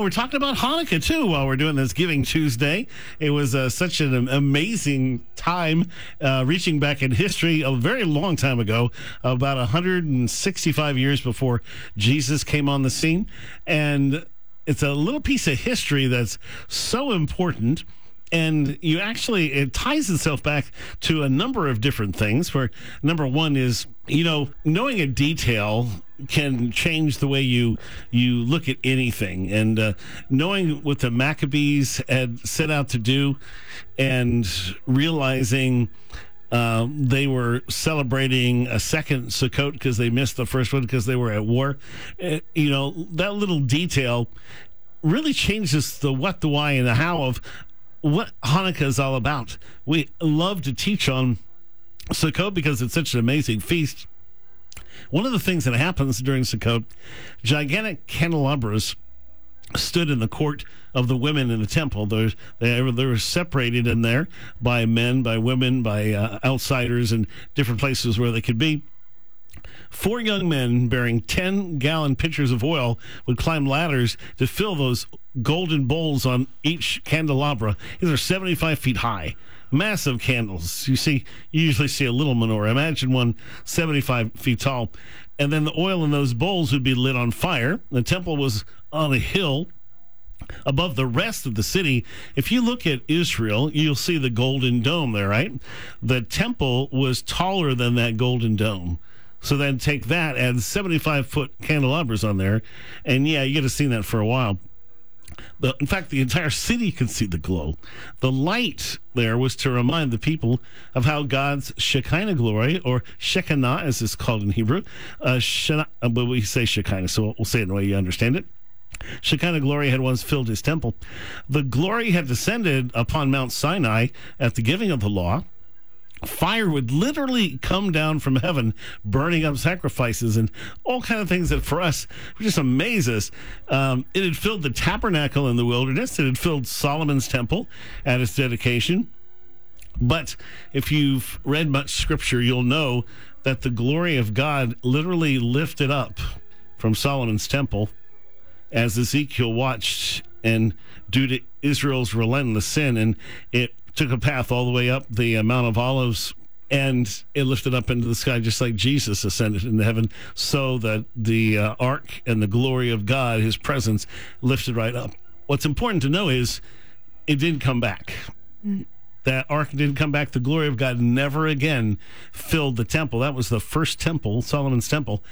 We're talking about Hanukkah too while we're doing this Giving Tuesday. It was uh, such an amazing time, uh, reaching back in history a very long time ago, about 165 years before Jesus came on the scene. And it's a little piece of history that's so important and you actually it ties itself back to a number of different things where number one is you know knowing a detail can change the way you you look at anything and uh, knowing what the maccabees had set out to do and realizing uh, they were celebrating a second Sukkot because they missed the first one because they were at war. Uh, you know, that little detail really changes the what, the why, and the how of what Hanukkah is all about. We love to teach on Sukkot because it's such an amazing feast. One of the things that happens during Sukkot, gigantic candelabras stood in the court of the women in the temple. They're, they, they were separated in there by men, by women, by uh, outsiders, and different places where they could be. Four young men bearing 10 gallon pitchers of oil would climb ladders to fill those golden bowls on each candelabra. These are 75 feet high. Massive candles. You see, you usually see a little menorah. Imagine one 75 feet tall. And then the oil in those bowls would be lit on fire. The temple was on a hill above the rest of the city. If you look at Israel, you'll see the golden dome there, right? The temple was taller than that golden dome. So then take that, add 75 foot candelabras on there, and yeah, you get to see that for a while. The, in fact, the entire city could see the glow. The light there was to remind the people of how God's Shekinah glory, or Shekinah as it's called in Hebrew, uh, Shana, uh, but we say Shekinah, so we'll say it in the way you understand it. Shekinah glory had once filled his temple. The glory had descended upon Mount Sinai at the giving of the law fire would literally come down from heaven burning up sacrifices and all kind of things that for us just amaze us. Um, it had filled the tabernacle in the wilderness. It had filled solomon's temple at its dedication. But if you've read much scripture you'll know that the glory of god literally lifted up from solomon's temple as ezekiel watched and due to israel's relentless sin and it took a path all the way up the Mount of Olives and it lifted up into the sky just like Jesus ascended into heaven, so that the uh, ark and the glory of God, his presence, lifted right up. What's important to know is it didn't come back. That ark didn't come back. The glory of God never again filled the temple. That was the first temple, Solomon's temple.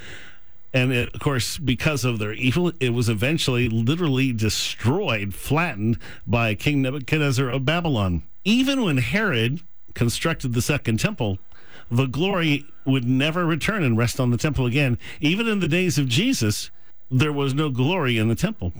And it, of course, because of their evil, it was eventually literally destroyed, flattened by King Nebuchadnezzar of Babylon even when Herod constructed the second temple, the glory would never return and rest on the temple again. Even in the days of Jesus, there was no glory in the temple.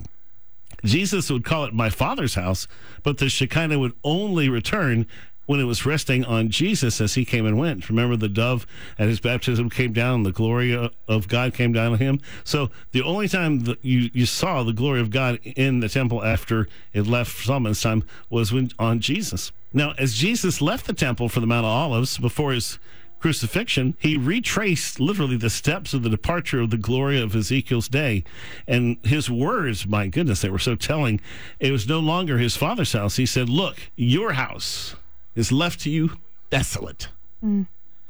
Jesus would call it my father's house, but the Shekinah would only return when it was resting on Jesus as he came and went. Remember, the dove at his baptism came down, the glory of God came down on him. So the only time that you, you saw the glory of God in the temple after it left Solomon's time was when on Jesus. Now, as Jesus left the temple for the Mount of Olives before his crucifixion, he retraced literally the steps of the departure of the glory of Ezekiel's day. And his words, my goodness, they were so telling. It was no longer his father's house. He said, Look, your house is left to you desolate. Mm.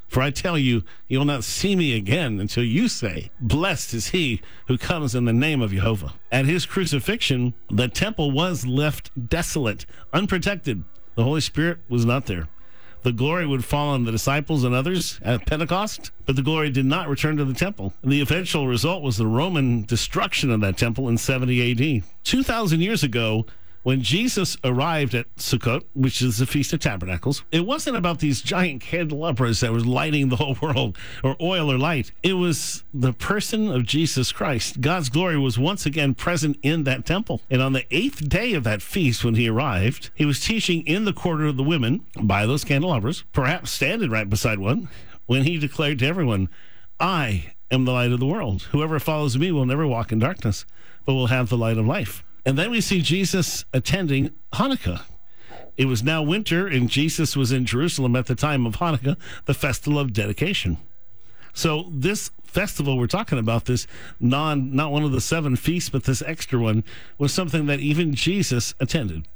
For I tell you, you will not see me again until you say, Blessed is he who comes in the name of Jehovah. At his crucifixion, the temple was left desolate, unprotected. The Holy Spirit was not there. The glory would fall on the disciples and others at Pentecost, but the glory did not return to the temple. And the eventual result was the Roman destruction of that temple in 70 AD. 2,000 years ago, when Jesus arrived at Sukkot, which is the Feast of Tabernacles, it wasn't about these giant candelabras that was lighting the whole world or oil or light. It was the person of Jesus Christ. God's glory was once again present in that temple. And on the eighth day of that feast, when he arrived, he was teaching in the quarter of the women by those candelabras, perhaps standing right beside one, when he declared to everyone, I am the light of the world. Whoever follows me will never walk in darkness, but will have the light of life. And then we see Jesus attending Hanukkah. It was now winter, and Jesus was in Jerusalem at the time of Hanukkah, the festival of dedication. So this festival we're talking about, this non not one of the seven feasts, but this extra one, was something that even Jesus attended.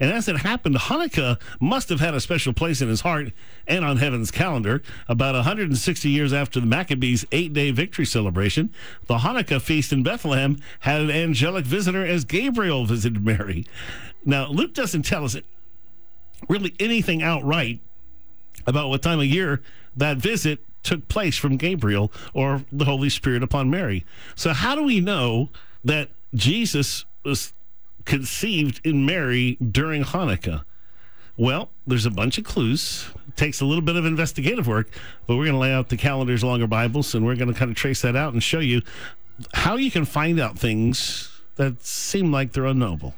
And as it happened, Hanukkah must have had a special place in his heart and on heaven's calendar. About 160 years after the Maccabees' eight day victory celebration, the Hanukkah feast in Bethlehem had an angelic visitor as Gabriel visited Mary. Now, Luke doesn't tell us really anything outright about what time of year that visit took place from Gabriel or the Holy Spirit upon Mary. So, how do we know that Jesus was conceived in Mary during Hanukkah? Well, there's a bunch of clues. It takes a little bit of investigative work, but we're going to lay out the calendars along our Bibles and we're going to kind of trace that out and show you how you can find out things that seem like they're unknowable.